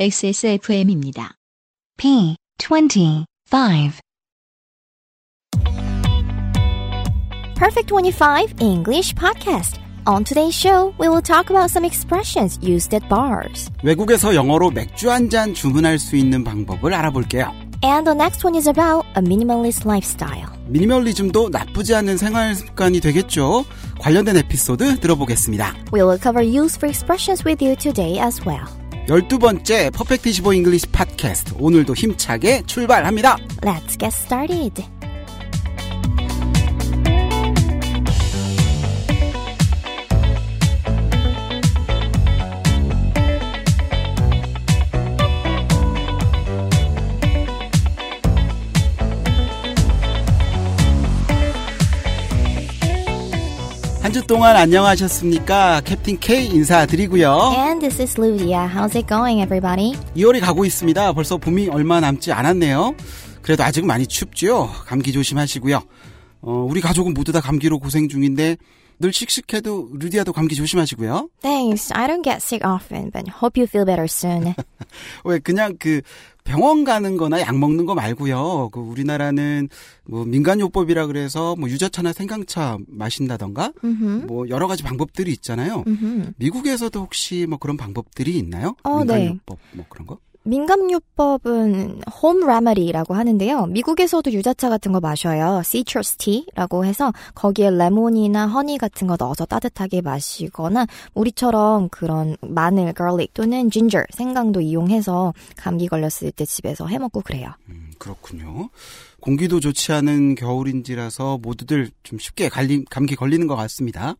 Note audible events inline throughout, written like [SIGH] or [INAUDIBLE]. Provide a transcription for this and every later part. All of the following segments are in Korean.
XSFM입니다. P 25 Perfect 25 English Podcast. On today's show, we will talk about some expressions used at bars. 외국에서 영어로 맥주 한 잔 주문할 수 있는 방법을 알아볼게요. And the next one is about a minimalist lifestyle. 미니멀리즘도 나쁘지 않은 생활 습관이 되겠죠. 관련된 에피소드 들어보겠습니다. We will cover useful expressions with you today as well. 12번째 퍼펙트 25 잉글리시 팟캐스트. 오늘도 힘차게 출발합니다. Let's get started. 주 동안 안녕하셨습니까? 캡틴 K 인사드리고요. And this is Ludia. How's it going, everybody? 2월이 가고 있습니다. 벌써 봄이 얼마 남지 않았네요. 그래도 아직 많이 춥죠. 감기 조심하시고요. 어, 우리 가족은 모두 다 감기로 고생 중인데 늘 씩씩해도 루디아도 감기 조심하시고요. Thanks. I don't get sick often, but hope you feel better soon. [LAUGHS] 왜 그냥 그 병원 가는 거나 약 먹는 거 말고요. 그 우리나라는 뭐 민간요법이라 그래서 뭐 유자차나 생강차 마신다던가 mm-hmm. 뭐 여러 가지 방법들이 있잖아요. Mm-hmm. 미국에서도 혹시 뭐 그런 방법들이 있나요? 어, 네. 민간요법 뭐 그런 거? 민감요법은 홈 레머디라고 하는데요. 미국에서도 유자차 같은 거 마셔요. citrus tea라고 해서 거기에 레몬이나 허니 같은 거 넣어서 따뜻하게 마시거나 우리처럼 그런 마늘, garlic 또는 ginger, 생강도 이용해서 감기 걸렸을 때 집에서 해 먹고 그래요. 음, 그렇군요. 공기도 좋지 않은 겨울인지라서 모두들 좀 쉽게 갈림, 감기 걸리는 것 같습니다.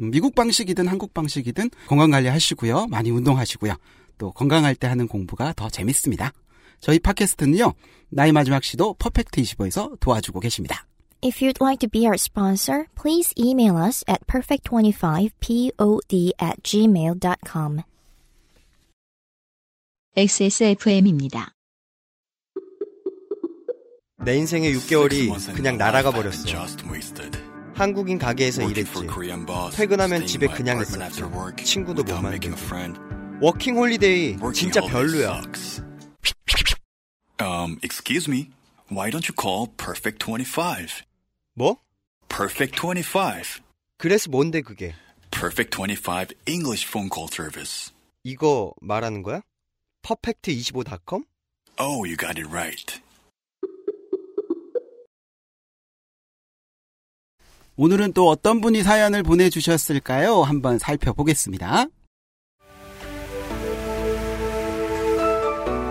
음, 미국 방식이든 한국 방식이든 건강 관리 하시고요. 많이 운동하시고요. 또 건강할 때 하는 공부가 더 재밌습니다. 저희 팟캐스트는요. 나의 마지막 시도 퍼펙트 25에서 도와주고 계십니다. If you'd like to be our sponsor, please email us at perfect25pod at gmail.com. XSFM입니다. 내 인생의 6개월이 그냥 날아가 버렸어. 한국인 가게에서 일했지. 퇴근하면 집에 그냥 있었지. 친구도 못 만들고. 워킹 홀리데이 진짜 별로야. Um, excuse me. Why don't you call Perfect 25? 뭐? Perfect 25. 그래서 뭔데 그게? Perfect 25 English phone call service. 이거 말하는 거야? 퍼펙트25.com? Oh, you got it right. 오늘은 또 어떤 분이 사연을 보내주셨을까요? 한번 살펴보겠습니다.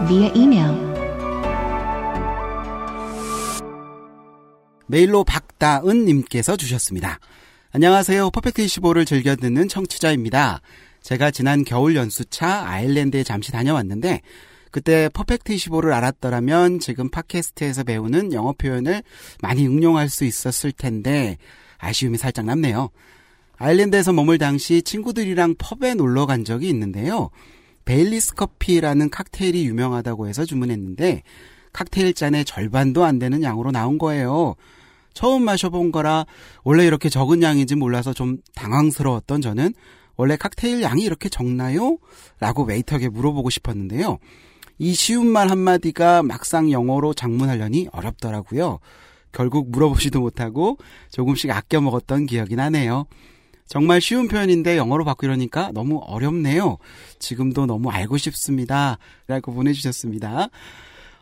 Via email 메일로 박다은님께서 주셨습니다. 안녕하세요. 퍼펙트 25를 즐겨 듣는 청취자입니다. 제가 지난 겨울 연수차 아일랜드에 잠시 다녀왔는데 그때 퍼펙트 25를 알았더라면 지금 팟캐스트에서 배우는 영어 표현을 많이 응용할 수 있었을 텐데 아쉬움이 살짝 남네요. 아일랜드에서 머물 당시 친구들이랑 펍에 놀러 간 적이 있는데요. 베일리스 커피라는 칵테일이 유명하다고 해서 주문했는데 칵테일 잔의 절반도 안 되는 양으로 나온 거예요. 처음 마셔본 거라 원래 이렇게 적은 양인지 몰라서 좀 당황스러웠던 저는 원래 칵테일 양이 이렇게 적나요? 라고 웨이터에게 물어보고 싶었는데요. 이 쉬운 말 한마디가 막상 영어로 장문하려니 어렵더라고요. 결국 물어보지도 못하고 조금씩 아껴 먹었던 기억이 나네요. 정말 쉬운 표현인데 영어로 바꾸려니까 너무 어렵네요. 지금도 너무 알고 싶습니다. 라고 보내주셨습니다.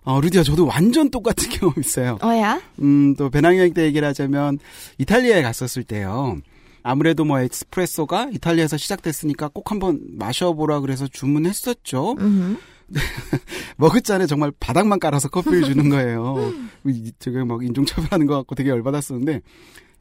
어, 루디야, 저도 완전 똑같은 [LAUGHS] 경험 있어요. Yeah? 음, 또 배낭여행 때 얘기를 하자면 이탈리아에 갔었을 때요. 아무래도 뭐 에스프레소가 이탈리아에서 시작됐으니까 꼭 한번 마셔보라 그래서 주문했었죠. [LAUGHS] 머그잔에 정말 바닥만 깔아서 커피를 주는 거예요. [LAUGHS] 제가 막 인종차별하는 것 같고 되게 열받았었는데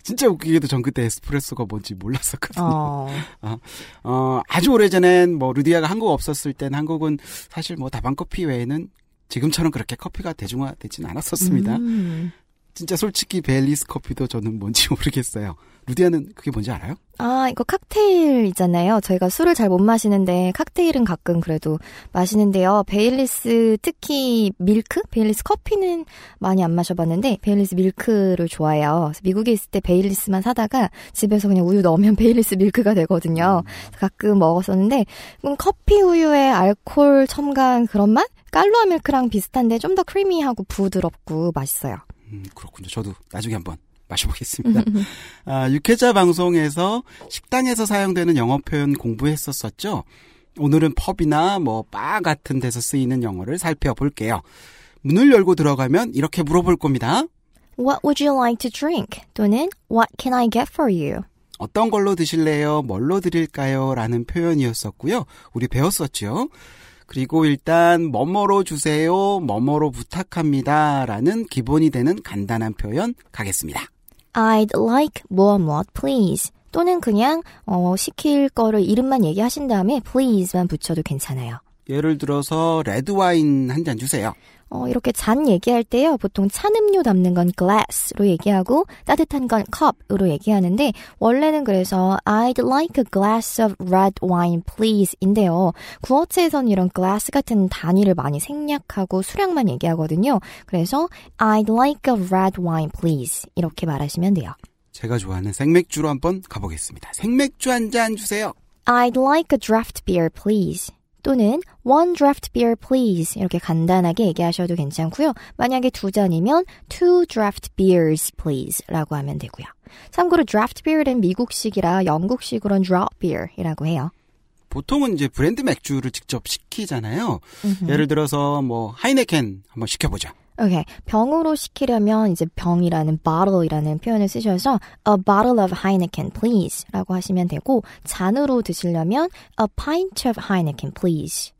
진짜 웃기게도 전 그때 에스프레소가 뭔지 몰랐었거든요. 어. [LAUGHS] 어, 어, 아주 오래전엔 뭐 루디아가 한국 없었을 땐 한국은 사실 뭐 다방커피 외에는 지금처럼 그렇게 커피가 대중화되진 않았었습니다. 음. 진짜 솔직히 베일리스 커피도 저는 뭔지 [LAUGHS] 모르겠어요. 루디아는 그게 뭔지 알아요? 아, 이거 칵테일이잖아요. 저희가 술을 잘 못 마시는데 칵테일은 가끔 그래도 마시는데요. 베일리스 특히 밀크? 베일리스 커피는 많이 안 마셔봤는데 베일리스 밀크를 좋아해요. 미국에 있을 때 베일리스만 사다가 집에서 그냥 우유 넣으면 [LAUGHS] 베일리스 밀크가 되거든요. 가끔 먹었었는데 그럼 커피 우유에 알코올 첨가한 그런 맛? 깔루아 밀크랑 비슷한데 좀 더 크리미하고 부드럽고 맛있어요. 음, 그렇군요. 저도 나중에 한번 마셔보겠습니다. 아, 육회자 방송에서 식당에서 사용되는 영어 표현 공부했었었죠. 오늘은 펍이나 뭐 바 같은 데서 쓰이는 영어를 살펴볼게요. 문을 열고 들어가면 이렇게 물어볼 겁니다. What would you like to drink? 또는 What can I get for you? 어떤 걸로 드실래요? 뭘로 드릴까요? 라는 표현이었었고요. 우리 배웠었죠. 그리고 일단 뭐뭐로 주세요, 뭐뭐로 부탁합니다. 라는 기본이 되는 간단한 표현 가겠습니다. I'd like 무엇 please. 또는 그냥 어, 시킬 거를 이름만 얘기하신 다음에 please만 붙여도 괜찮아요. 예를 들어서 레드 와인 한 잔 주세요. 어, 이렇게 잔 얘기할 때요. 보통 찬 음료 담는 건 glass로 얘기하고 따뜻한 건 cup으로 얘기하는데 원래는 그래서 I'd like a glass of red wine please인데요. 구어체에서는 이런 glass 같은 단위를 많이 생략하고 수량만 얘기하거든요. 그래서 I'd like a red wine please 이렇게 말하시면 돼요. 제가 좋아하는 생맥주로 한번 가보겠습니다. 생맥주 한 잔 주세요. I'd like a draft beer please. 또는 one draft beer please 이렇게 간단하게 얘기하셔도 괜찮고요. 만약에 두 잔이면 two draft beers please 라고 하면 되고요. 참고로 draft beer는 미국식이라 영국식으로는 draught beer이라고 해요. 보통은 이제 브랜드 맥주를 직접 시키잖아요. 예를 들어서 뭐 하이네켄 한번 시켜보죠. 오케이. 병으로 시키려면 이제 병이라는 bottle이라는 표현을 쓰셔서 a bottle of Heineken please 라고 하시면 되고 잔으로 드시려면 a pint of Heineken please.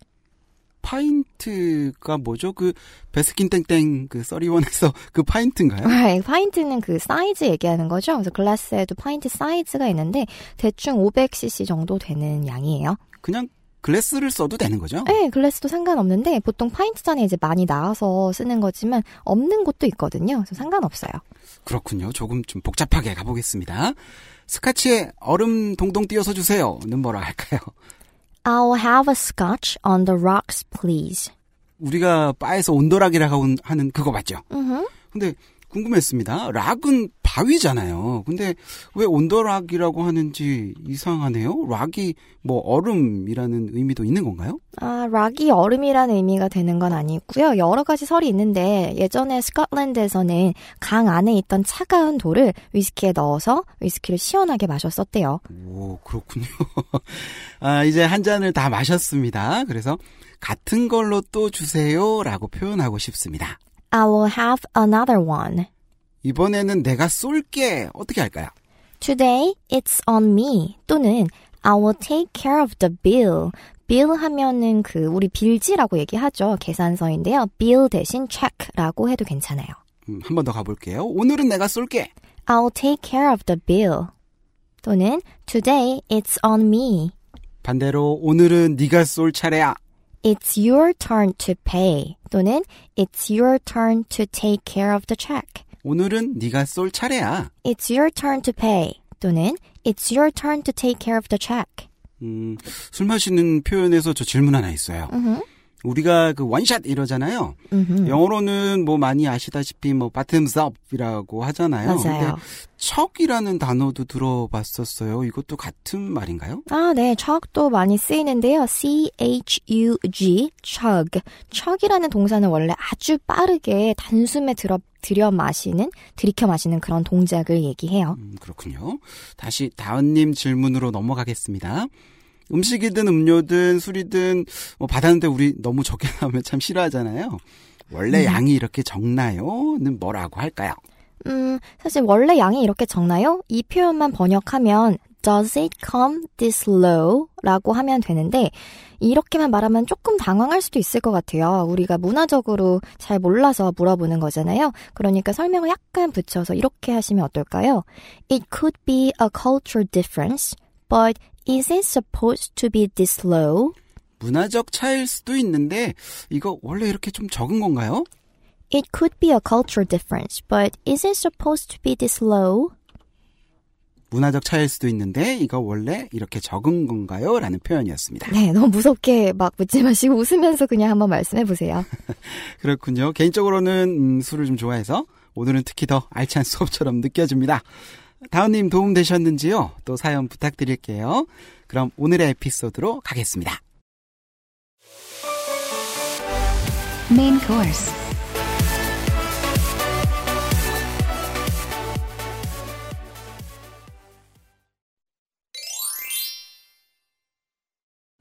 파인트가 뭐죠? 그 배스킨 땡땡 그 Thirty One에서 [LAUGHS] 그 파인트인가요? right. 파인트는 그 사이즈 얘기하는 거죠. 그래서 글라스에도 파인트 사이즈가 있는데 대충 500cc 정도 되는 양이에요. 그냥 글래스를 써도 되는 거죠? 네, 글래스도 상관없는데 보통 파인트 잔에 이제 많이 나와서 쓰는 거지만 없는 곳도 있거든요. 그래서 상관없어요. 그렇군요. 조금 좀 복잡하게 가보겠습니다. 스카치에 얼음 동동 띄워서 주세요는 뭐라 할까요? I'll have a scotch on the rocks, please. 우리가 바에서 온도락이라고 하는 그거 맞죠? 음흠. 근데 궁금했습니다. 락은 바위잖아요. 근데 왜 온도락이라고 하는지 이상하네요. 락이 뭐 얼음이라는 의미도 있는 건가요? 아, 락이 얼음이라는 의미가 되는 건 아니고요. 여러 가지 설이 있는데 예전에 스코틀랜드에서는 강 안에 있던 차가운 돌을 위스키에 넣어서 위스키를 시원하게 마셨었대요. 오, 그렇군요. [LAUGHS] 아, 이제 한 잔을 다 마셨습니다. 그래서 같은 걸로 또 주세요라고 표현하고 싶습니다. I will have another one. 이번에는 내가 쏠게. 어떻게 할까요? Today it's on me 또는 I will take care of the bill. bill 하면은 그 우리 빌지라고 얘기하죠. 계산서인데요. bill 대신 check라고 해도 괜찮아요. 음, 한번 더 가볼게요. 오늘은 내가 쏠게. I'll take care of the bill. 또는 Today it's on me. 반대로 오늘은 네가 쏠 차례야. It's your turn to pay. 또는 It's your turn to take care of the check. 오늘은 네가 쏠 차례야. It's your turn to pay. 또는 It's your turn to take care of the check. 음, 술 마시는 표현에서 저 질문 하나 있어요. 음흠. 우리가 그 원샷 이러잖아요. 음흠. 영어로는 뭐 많이 아시다시피 뭐 bottoms up이라고 하잖아요. 맞아요. 근데 척이라는 단어도 들어봤었어요. 이것도 같은 말인가요? 아, 네. chug도 많이 쓰이는데요. C-H-U-G, chug. chug이라는 동사는 원래 아주 빠르게 단숨에 들어, 들여 마시는, 들이켜 마시는 그런 동작을 얘기해요. 음, 그렇군요. 다시 다은님 질문으로 넘어가겠습니다. 음식이든 음료든 술이든 뭐 받았는데 우리 너무 적게 [LAUGHS] 나오면 참 싫어하잖아요. 원래 양이 이렇게 적나요?는 뭐라고 할까요? 음, 사실 원래 양이 이렇게 적나요? 이 표현만 번역하면 Does it come this low? 라고 하면 되는데 이렇게만 말하면 조금 당황할 수도 있을 것 같아요. 우리가 문화적으로 잘 몰라서 물어보는 거잖아요. 그러니까 설명을 약간 붙여서 이렇게 하시면 어떨까요? It could be a cultural difference, but is it supposed to be this low? 문화적 차이일 수도 있는데 이거 원래 이렇게 좀 적은 건가요? It could be a cultural difference, but is it supposed to be this low? 문화적 차이일 수도 있는데 이거 원래 이렇게 적은 건가요? 라는 표현이었습니다. 네, 너무 무섭게 막 묻지 마시고 웃으면서 그냥 한번 말씀해 보세요. [LAUGHS] 그렇군요. 개인적으로는 음, 술을 좀 좋아해서 오늘은 특히 더 알찬 수업처럼 느껴집니다. 다운님 도움 되셨는지요? 또 사연 부탁드릴게요. 그럼 오늘의 에피소드로 가겠습니다. Main course.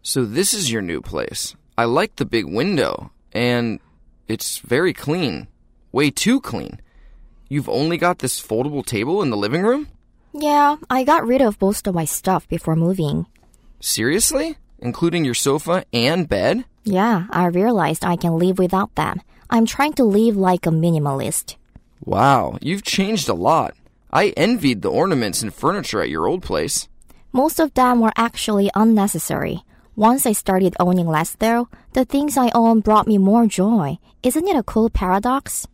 So this is your new place. I like the big window, and it's very clean. Way too clean. You've only got this foldable table in the living room? Yeah, I got rid of most of my stuff before moving. Seriously? Including your sofa and bed? Yeah, I realized I can live without them. I'm trying to live like a minimalist. Wow, you've changed a lot. I envied the ornaments and furniture at your old place. Most of them were actually unnecessary. Once I started owning less, though, the things I own brought me more joy. Isn't it a cool paradox?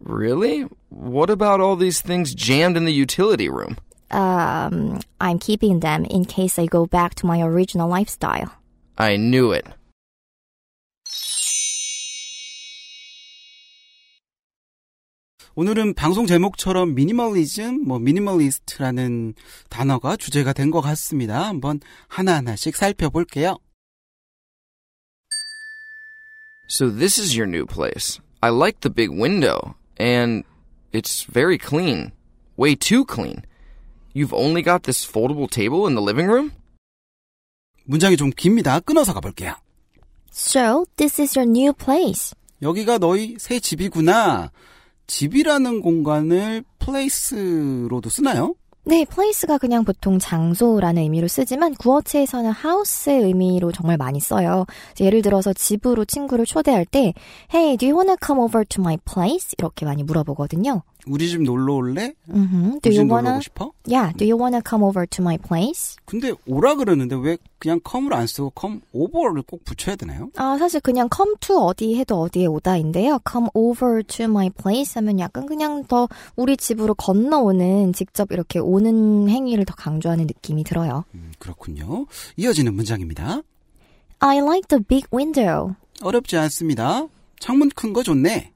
Really? What about all these things jammed in the utility room? Um, I'm keeping them in case I go back to my original lifestyle. I knew it. 오늘은 방송 제목처럼 미니멀리즘, 뭐 미니멀리스트라는 단어가 주제가 된 것 같습니다. 한번 하나하나씩 살펴볼게요. So this is your new place. I like the big window, and it's very clean. Way too clean. You've only got this foldable table in the living room? 문장이 좀 깁니다. 끊어서 가볼게요. So, this is your new place. 여기가 너희 새 집이구나. 집이라는 공간을 place로도 쓰나요? 네, place가 그냥 보통 장소라는 의미로 쓰지만 구어체에서는 house의 의미로 정말 많이 써요. 예를 들어서 집으로 친구를 초대할 때 Hey, do you wanna come over to my place? 이렇게 많이 물어보거든요. 우리 집 놀러 올래? Mm-hmm. Do 우리 집 you 놀러 wanna? 오고 싶어? Yeah, do you wanna come over to my place? 근데 오라 그러는데 왜 그냥 come을 안 쓰고 come over를 꼭 붙여야 되나요? 아, 사실 그냥 come to 어디 해도 어디에 오다인데요. come over to my place 하면 약간 그냥 더 우리 집으로 건너오는 직접 이렇게 오는 행위를 더 강조하는 느낌이 들어요. 음, 그렇군요. 이어지는 문장입니다. I like the big window. 어렵지 않습니다. 창문 큰 거 좋네.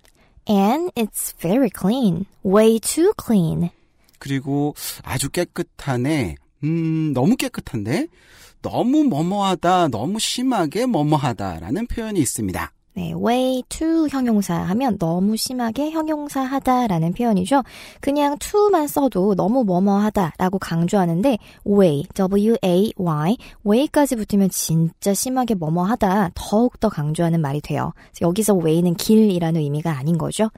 And it's very clean. Way too clean. 그리고 아주 깨끗하네. 음, 너무 깨끗한데? 너무 뭐뭐하다, 너무 심하게 뭐뭐하다라는 표현이 있습니다. 네, way too 형용사 하면 너무 심하게 형용사 하다라는 표현이죠. 그냥 to만 써도 너무 뭐뭐하다라고 강조하는데 way, w-a-y, way까지 붙으면 진짜 심하게 뭐뭐하다 더욱 더 강조하는 말이 돼요. 여기서 way는 길이라는 의미가 아닌 거죠.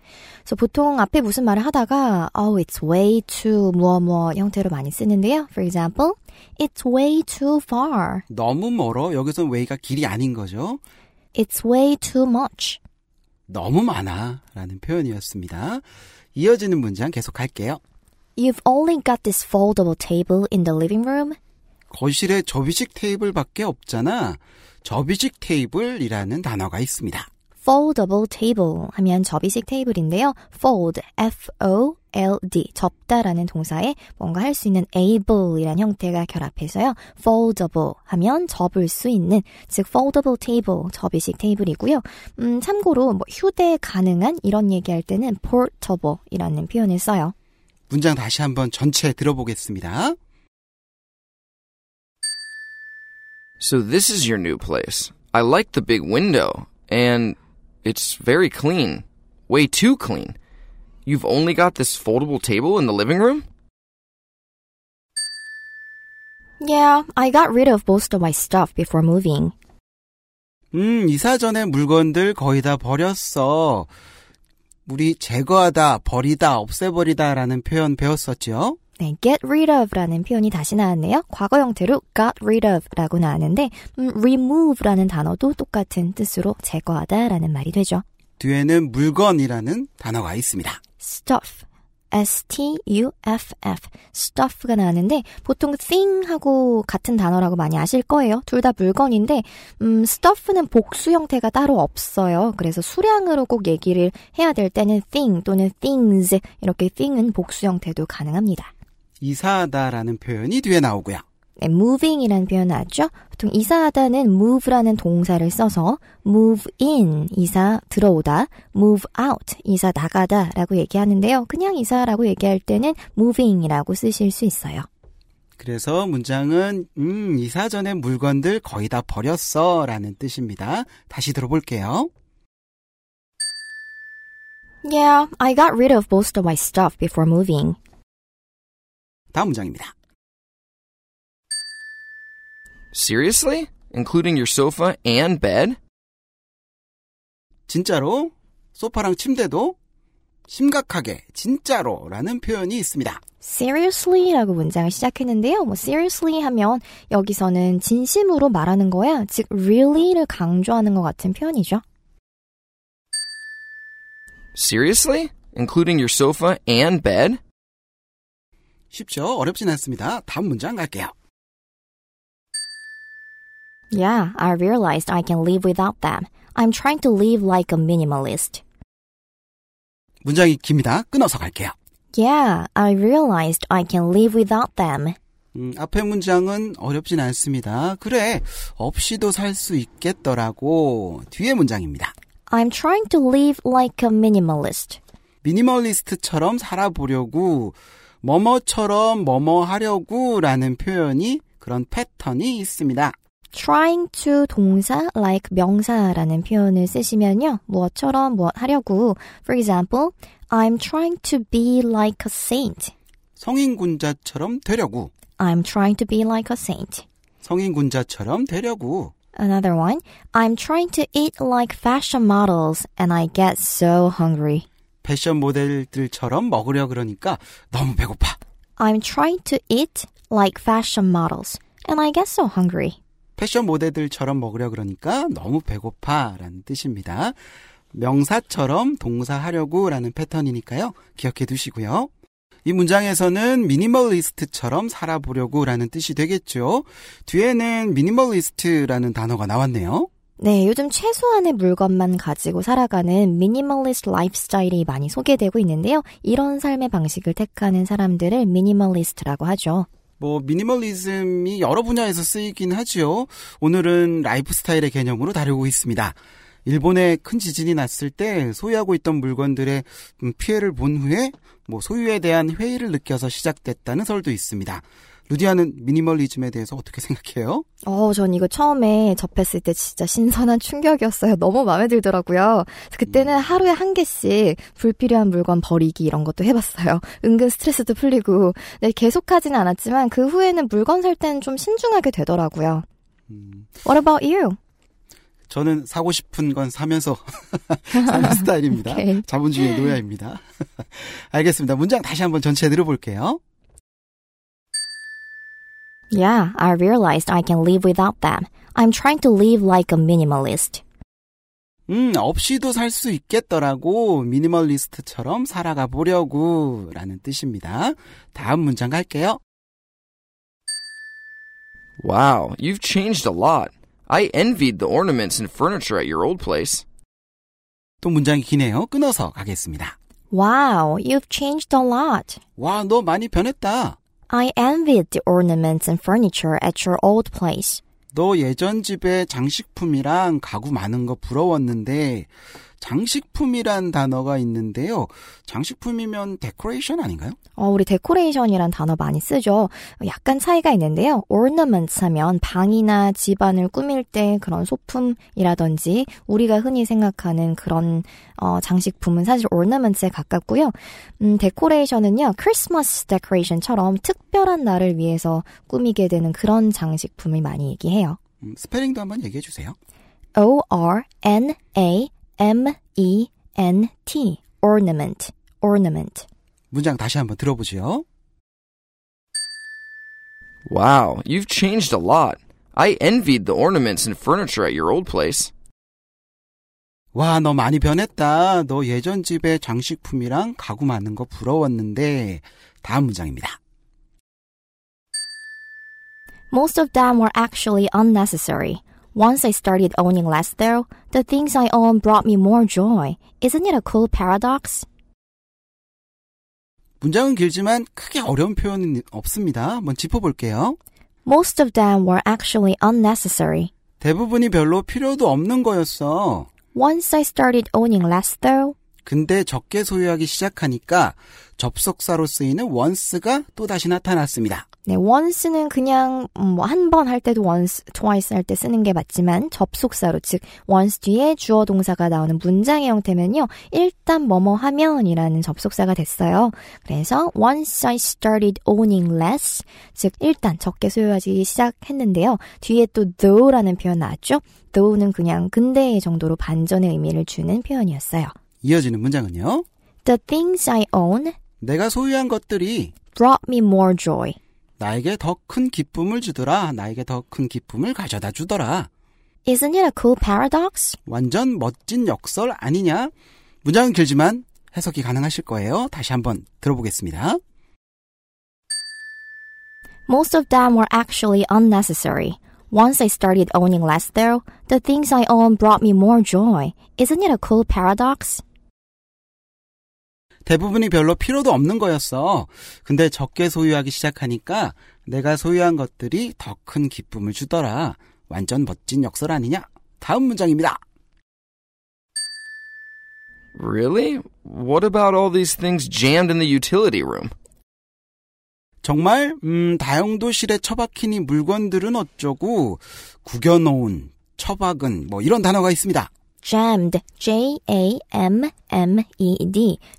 그래서 보통 앞에 무슨 말을 하다가 oh, it's way too 뭐뭐 형태로 많이 쓰는데요. For example, it's way too far. 너무 멀어. 여기서는 way가 길이 아닌 거죠. It's way too much. 너무 많아. 라는 표현이었습니다. 이어지는 문장 계속 할게요. You've only got this foldable table in the living room? 거실에 접이식 테이블밖에 없잖아. 접이식 테이블이라는 단어가 있습니다. Foldable table 하면 접이식 테이블인데요. fold, f-o-l-d, 접다라는 동사에 뭔가 할 수 있는 able이란 형태가 결합해서요. foldable 하면 접을 수 있는, 즉 foldable table, 접이식 테이블이고요. 음, 참고로 뭐 휴대 가능한 이런 얘기할 때는 portable이라는 표현을 써요. 문장 다시 한번 전체 들어보겠습니다. So this is your new place. I like the big window, and it's very clean. Way too clean. You've only got this foldable table in the living room? Yeah, I got rid of most of my stuff before moving. 음, 이사 전에 물건들 거의 다 버렸어. 우리 제거하다, 버리다, 없애버리다라는 표현 배웠었죠? 네, get rid of라는 표현이 다시 나왔네요. 과거 형태로 got rid of라고 나왔는데 음, remove라는 단어도 똑같은 뜻으로 제거하다라는 말이 되죠. 뒤에는 물건이라는 단어가 있습니다. stuff, S-T-U-F-F. stuff가 나왔는데 보통 thing하고 같은 단어라고 많이 아실 거예요. 둘 다 물건인데 음, stuff는 복수 형태가 따로 없어요. 그래서 수량으로 꼭 얘기를 해야 될 때는 thing 또는 things 이렇게 thing은 복수 형태도 가능합니다. 이사하다라는 표현이 뒤에 나오고요. 네, moving이라는 표현 나왔죠? 보통 이사하다는 move라는 동사를 써서 move in, 이사 들어오다, move out, 이사 나가다 라고 얘기하는데요. 그냥 이사라고 얘기할 때는 moving이라고 쓰실 수 있어요. 그래서 문장은 음, 이사 전에 물건들 거의 다 버렸어 라는 뜻입니다. 다시 들어볼게요. Yeah, I got rid of most of my stuff before moving. 다음 문장입니다. Seriously? Including your sofa and bed? 진짜로 소파랑 침대도 심각하게 진짜로 라는 표현이 있습니다. seriously라고 문장을 시작했는데요. 뭐 seriously 하면 여기서는 진심으로 말하는 거야. 즉 really를 강조하는 것 같은 표현이죠. Seriously? Including your sofa and bed? 쉽죠? 어렵진 않습니다. 다음 문장 갈게요. Yeah, I realized I can live without them. I'm trying to live like a minimalist. 문장이 깁니다. 끊어서 갈게요. Yeah, I realized I can live without them. 음, 앞에 문장은 어렵진 않습니다. 그래, 없이도 살 수 있겠더라고. 뒤에 문장입니다. I'm trying to live like a minimalist. 미니멀리스트처럼 살아보려고, 뭐뭐처럼 뭐뭐 하려고 라는 표현이 그런 패턴이 있습니다. trying to 동사 like 명사라는 표현을 쓰시면요. 무엇처럼 무엇 하려고. For example, I'm trying to be like a saint. 성인군자처럼 되려고. I'm trying to be like a saint. 성인군자처럼 되려고. Another one, I'm trying to eat like fashion models and I get so hungry. 패션 모델들처럼 먹으려 그러니까 너무 배고파. I'm trying to eat like fashion models and I get so hungry. 패션 모델들처럼 먹으려 그러니까 너무 배고파라는 뜻입니다. 명사처럼 동사하려고 라는 패턴이니까요. 기억해 두시고요. 이 문장에서는 미니멀리스트처럼 살아보려고 라는 뜻이 되겠죠. 뒤에는 미니멀리스트라는 단어가 나왔네요. 네, 요즘 최소한의 물건만 가지고 살아가는 미니멀리스트 라이프 스타일이 많이 소개되고 있는데요. 이런 삶의 방식을 택하는 사람들을 미니멀리스트라고 하죠. 뭐 미니멀리즘이 여러 분야에서 쓰이긴 하지요. 오늘은 라이프 스타일의 개념으로 다루고 있습니다. 일본에 큰 지진이 났을 때 소유하고 있던 물건들의 피해를 본 후에 뭐 소유에 대한 회의를 느껴서 시작됐다는 설도 있습니다. 루디아는 미니멀리즘에 대해서 어떻게 생각해요? 어, 전 이거 처음에 접했을 때 진짜 신선한 충격이었어요. 너무 마음에 들더라고요. 그때는 하루에 한 개씩 불필요한 물건 버리기 이런 것도 해봤어요. 은근 스트레스도 풀리고. 네, 계속하지는 않았지만 그 후에는 물건 살 때는 좀 신중하게 되더라고요. 음. What about you? 저는 사고 싶은 건 사면서 [LAUGHS] 사는 스타일입니다. [LAUGHS] 자본주의 노예입니다. [LAUGHS] 알겠습니다. 문장 다시 한번 전체 들어볼게요. Yeah, I realized I can live without them. I'm trying to live like a minimalist. 음, 없이도 살 수 있겠더라고. 미니멀리스트처럼 살아가 보려고. 라는 뜻입니다. 다음 문장 갈게요. Wow, you've changed a lot. I envied the ornaments and furniture at your old place. 또 문장이 기네요. 끊어서 가겠습니다. Wow, you've changed a lot. 와, 너 많이 변했다. I envied the ornaments and furniture at your old place. 너 예전 집에 장식품이랑 가구 많은 거 부러웠는데 장식품이란 단어가 있는데요. 장식품이면 데코레이션 아닌가요? 어, 우리 데코레이션이란 단어 많이 쓰죠. 약간 차이가 있는데요. ornaments 하면 방이나 집안을 꾸밀 때 그런 소품이라든지 우리가 흔히 생각하는 그런 어, 장식품은 사실 ornaments에 가깝고요. 음, 데코레이션은요. 크리스마스 데코레이션처럼 특별한 날을 위해서 꾸미게 되는 그런 장식품을 많이 얘기해요. 음, 스페링도 한번 얘기해 주세요. O R N A M E N T ornament ornament 문장 다시 한번 들어보죠. Wow, you've changed a lot. I envied the ornaments and furniture at your old place. 와, 너 많이 변했다. 너 예전 집에 장식품이랑 가구 많은 거 부러웠는데. 다음 문장입니다. Most of them were actually unnecessary. Once I started owning less, though, the things I own brought me more joy. Isn't it a cool paradox? 문장은 길지만 크게 어려운 표현은 없습니다. 한번 짚어볼게요. Most of them were actually unnecessary. 대부분이 별로 필요도 없는 거였어. Once I started owning less, though, 근데 적게 소유하기 시작하니까 접속사로 쓰이는 once가 또 다시 나타났습니다. 네, once는 그냥 뭐 한 번 할 때도 once, twice 할 때 쓰는 게 맞지만 접속사로 즉 once 뒤에 주어 동사가 나오는 문장의 형태면요. 일단 뭐뭐 하면이라는 접속사가 됐어요. 그래서 once I started owning less 즉 일단 적게 소유하기 시작했는데요. 뒤에 또 though라는 표현 나왔죠. though는 그냥 근대 정도로 반전의 의미를 주는 표현이었어요. 이어지는 문장은요. The things I own 내가 소유한 것들이 brought me more joy. 나에게 더 큰 기쁨을 주더라. 나에게 더 큰 기쁨을 가져다 주더라. Isn't it a cool paradox? 완전 멋진 역설 아니냐? 문장은 길지만 해석이 가능하실 거예요. 다시 한번 들어보겠습니다. Most of them were actually unnecessary. Once I started owning less, though, the things I own brought me more joy. Isn't it a cool paradox? 대부분이 별로 필요도 없는 거였어. 근데 적게 소유하기 시작하니까 내가 소유한 것들이 더 큰 기쁨을 주더라. 완전 멋진 역설 아니냐? 다음 문장입니다. Really? What about all these things jammed in the utility room? 정말 음, 다용도실에 처박힌 이 물건들은 어쩌고 구겨놓은 처박은 뭐 이런 단어가 있습니다. Jammed, J-A-M-M-E-D,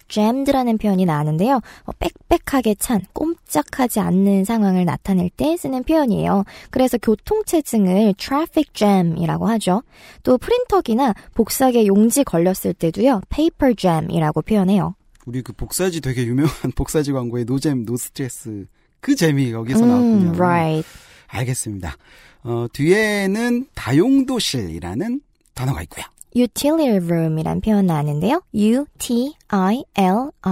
jammed라는 표현이 나왔는데요. 어, 빽빽하게 찬, 꼼짝하지 않는 상황을 나타낼 때 쓰는 표현이에요. 그래서 교통체증을 traffic jam이라고 하죠. 또 프린터기나 복사기 용지 걸렸을 때도요, paper jam이라고 표현해요. 우리 그 복사지 되게 유명한 [LAUGHS] 복사지 광고의 노잼 노스트레스 그 재미 여기서 나왔군요. 음, right. 알겠습니다. 어, 뒤에는 다용도실이라는 단어가 있고요. Utility room이란 표현 나왔는데요.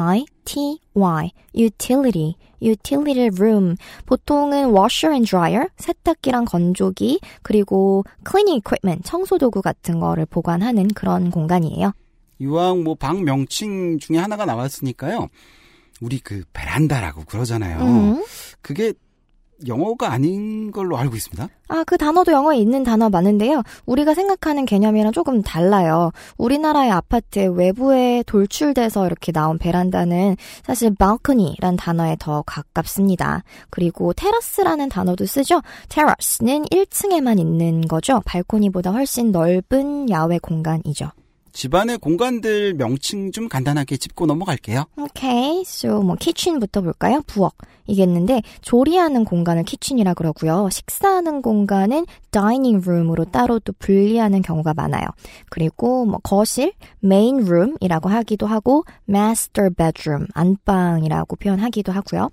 U-T-I-L-I-T-Y, utility, utility room. 보통은 washer and dryer, 세탁기랑 건조기, 그리고 cleaning equipment, 청소 도구 같은 거를 보관하는 그런 공간이에요. 이왕 뭐 방 명칭 중에 하나가 나왔으니까요. 우리 그 베란다라고 그러잖아요. 음. 그게 영어가 아닌 걸로 알고 있습니다. 아, 그 단어도 영어에 있는 단어 많은데요. 우리가 생각하는 개념이랑 조금 달라요. 우리나라의 아파트의 외부에 돌출돼서 이렇게 나온 베란다는 사실 balcony란 단어에 더 가깝습니다. 그리고 테라스라는 단어도 쓰죠. terrace는 1층에만 있는 거죠. 발코니보다 훨씬 넓은 야외 공간이죠. 집안의 공간들 명칭 좀 간단하게 짚고 넘어갈게요. 오케이. So 뭐 kitchen부터 볼까요? 부엌. 이겠는데 조리하는 공간을 kitchen이라 그러고요. 식사하는 공간은 dining room으로 따로 또 분리하는 경우가 많아요. 그리고 뭐 거실, main room이라고 하기도 하고 master bedroom, 안방이라고 표현하기도 하고요.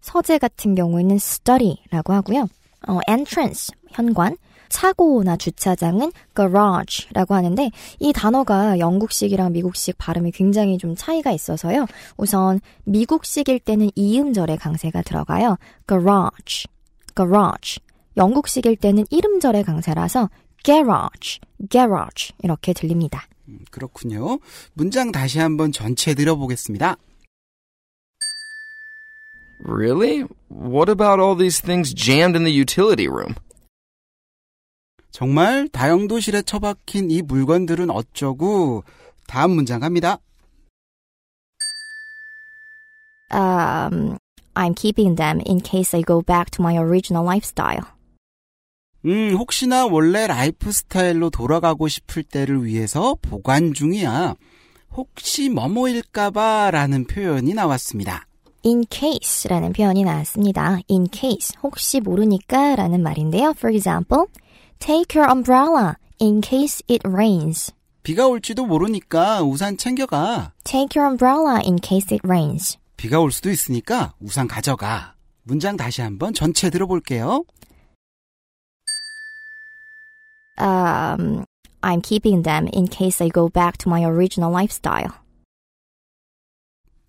서재 같은 경우에는 study라고 하고요. 어, entrance, 현관, 차고나 주차장은 garage라고 하는데 이 단어가 영국식이랑 미국식 발음이 굉장히 좀 차이가 있어서요. 우선 미국식일 때는 이음절의 강세가 들어가요. garage, garage. 영국식일 때는 이름절의 강세라서 garage, garage 이렇게 들립니다. 음, 그렇군요. 문장 다시 한번 전체 들어보겠습니다. Really? What about all these things jammed in the utility room? 정말 다용도실에 처박힌 이 물건들은 어쩌고 다음 문장 갑니다. Um, I'm keeping them in case I go back to my original lifestyle. 음, 혹시나 원래 라이프 스타일로 돌아가고 싶을 때를 위해서 보관 중이야. 혹시 뭐뭐일까봐 라는 표현이 나왔습니다. in case라는 표현이 나왔습니다. in case, 혹시 모르니까 라는 말인데요. For example, take your umbrella in case it rains. 비가 올지도 모르니까 우산 챙겨가. Take your umbrella in case it rains. 비가 올 수도 있으니까 우산 가져가. 문장 다시 한번 전체 들어볼게요. Um, I'm keeping them in case I go back to my original lifestyle.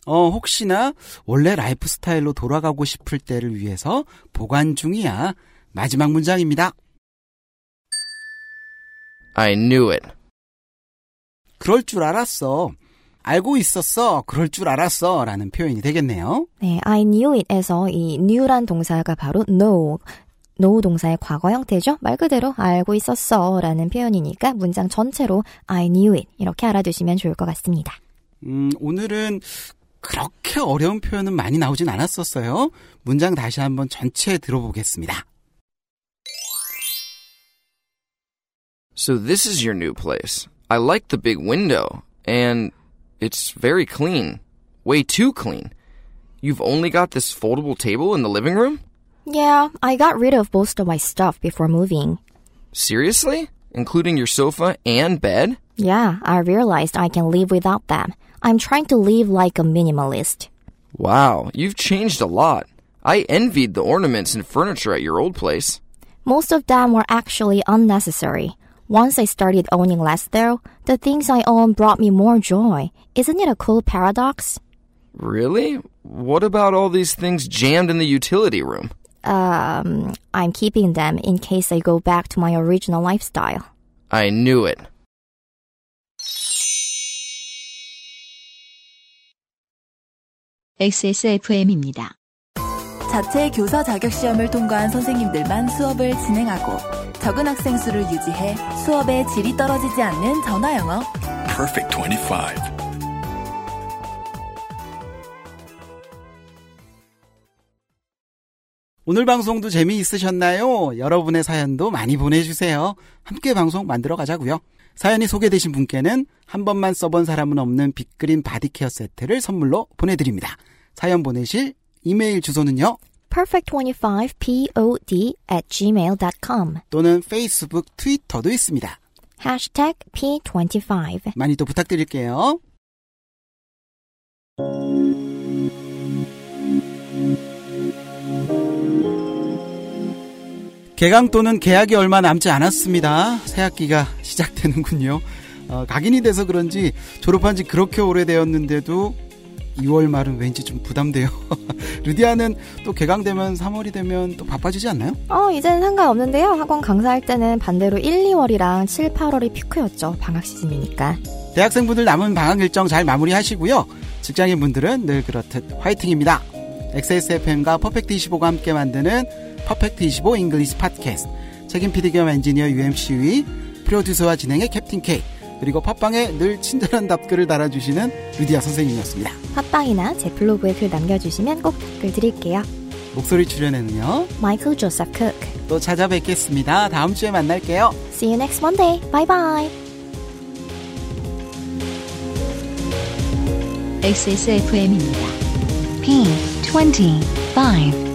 어, 혹시나 원래 라이프 스타일로 돌아가고 싶을 때를 위해서 보관 중이야. 마지막 문장입니다. I knew it. 그럴 줄 알았어. 알고 있었어. 그럴 줄 알았어. 라는 표현이 되겠네요. 네, I knew it에서 이 knew란 동사가 바로 know, know 동사의 과거 형태죠. 말 그대로 알고 있었어 라는 표현이니까 문장 전체로 I knew it 이렇게 알아두시면 좋을 것 같습니다. 음, 오늘은 그렇게 어려운 표현은 많이 나오진 않았었어요. 문장 다시 한번 전체 들어보겠습니다. So this is your new place. I like the big window, and it's very clean. Way too clean. You've only got this foldable table in the living room? Yeah, I got rid of most of my stuff before moving. Seriously? Including your sofa and bed? Yeah, I realized I can live without them. I'm trying to live like a minimalist. Wow, you've changed a lot. I envied the ornaments and furniture at your old place. Most of them were actually unnecessary. Once I started owning less, though, the things I own brought me more joy. Isn't it a cool paradox? Really? What about all these things jammed in the utility room? Um, I'm keeping them in case I go back to my original lifestyle. I knew it. XSFM입니다. 자체 교사 자격 시험을 통과한 선생님들만 수업을 진행하고 적은 학생 수를 유지해 수업의 질이 떨어지지 않는 전화 영어. Perfect 25. 오늘 방송도 재미있으셨나요? 여러분의 사연도 많이 보내주세요. 함께 방송 만들어 가자고요. 사연이 소개되신 분께는 한 번만 써본 사람은 없는 빅그린 바디케어 세트를 선물로 보내드립니다. 사연 보내실 이메일 주소는요. perfect25pod at gmail.com. 또는 페이스북, 트위터도 있습니다. hashtag p25. 많이 또 부탁드릴게요. 개강 또는 계약이 얼마 남지 않았습니다. 새학기가 시작되는군요. 어, 각인이 돼서 그런지 졸업한 지 그렇게 오래되었는데도 2월 말은 왠지 좀 부담돼요. [LAUGHS] 루디아는 또 개강되면 3월이 되면 또 바빠지지 않나요? 어, 이제는 상관없는데요. 학원 강사할 때는 반대로 1, 2월이랑 7, 8월이 피크였죠. 방학 시즌이니까. 대학생분들 남은 방학 일정 잘 마무리하시고요. 직장인분들은 늘 그렇듯 화이팅입니다. XSFM과 퍼펙트25가 함께 만드는 퍼펙트25 English 팟캐스트 책임 PD 겸 엔지니어 UMC의 프로듀서와 진행의 캡틴 K 그리고 팟빵에 늘 친절한 답글을 달아주시는 루디아 선생님이었습니다. 팟빵이나 제 블로그에 글 남겨주시면 꼭 댓글 드릴게요. 목소리 출연에는요. 마이클 조셉 쿡. 또 찾아뵙겠습니다. 다음 주에 만날게요. See you next Monday. Bye bye. XSFM입니다. P25.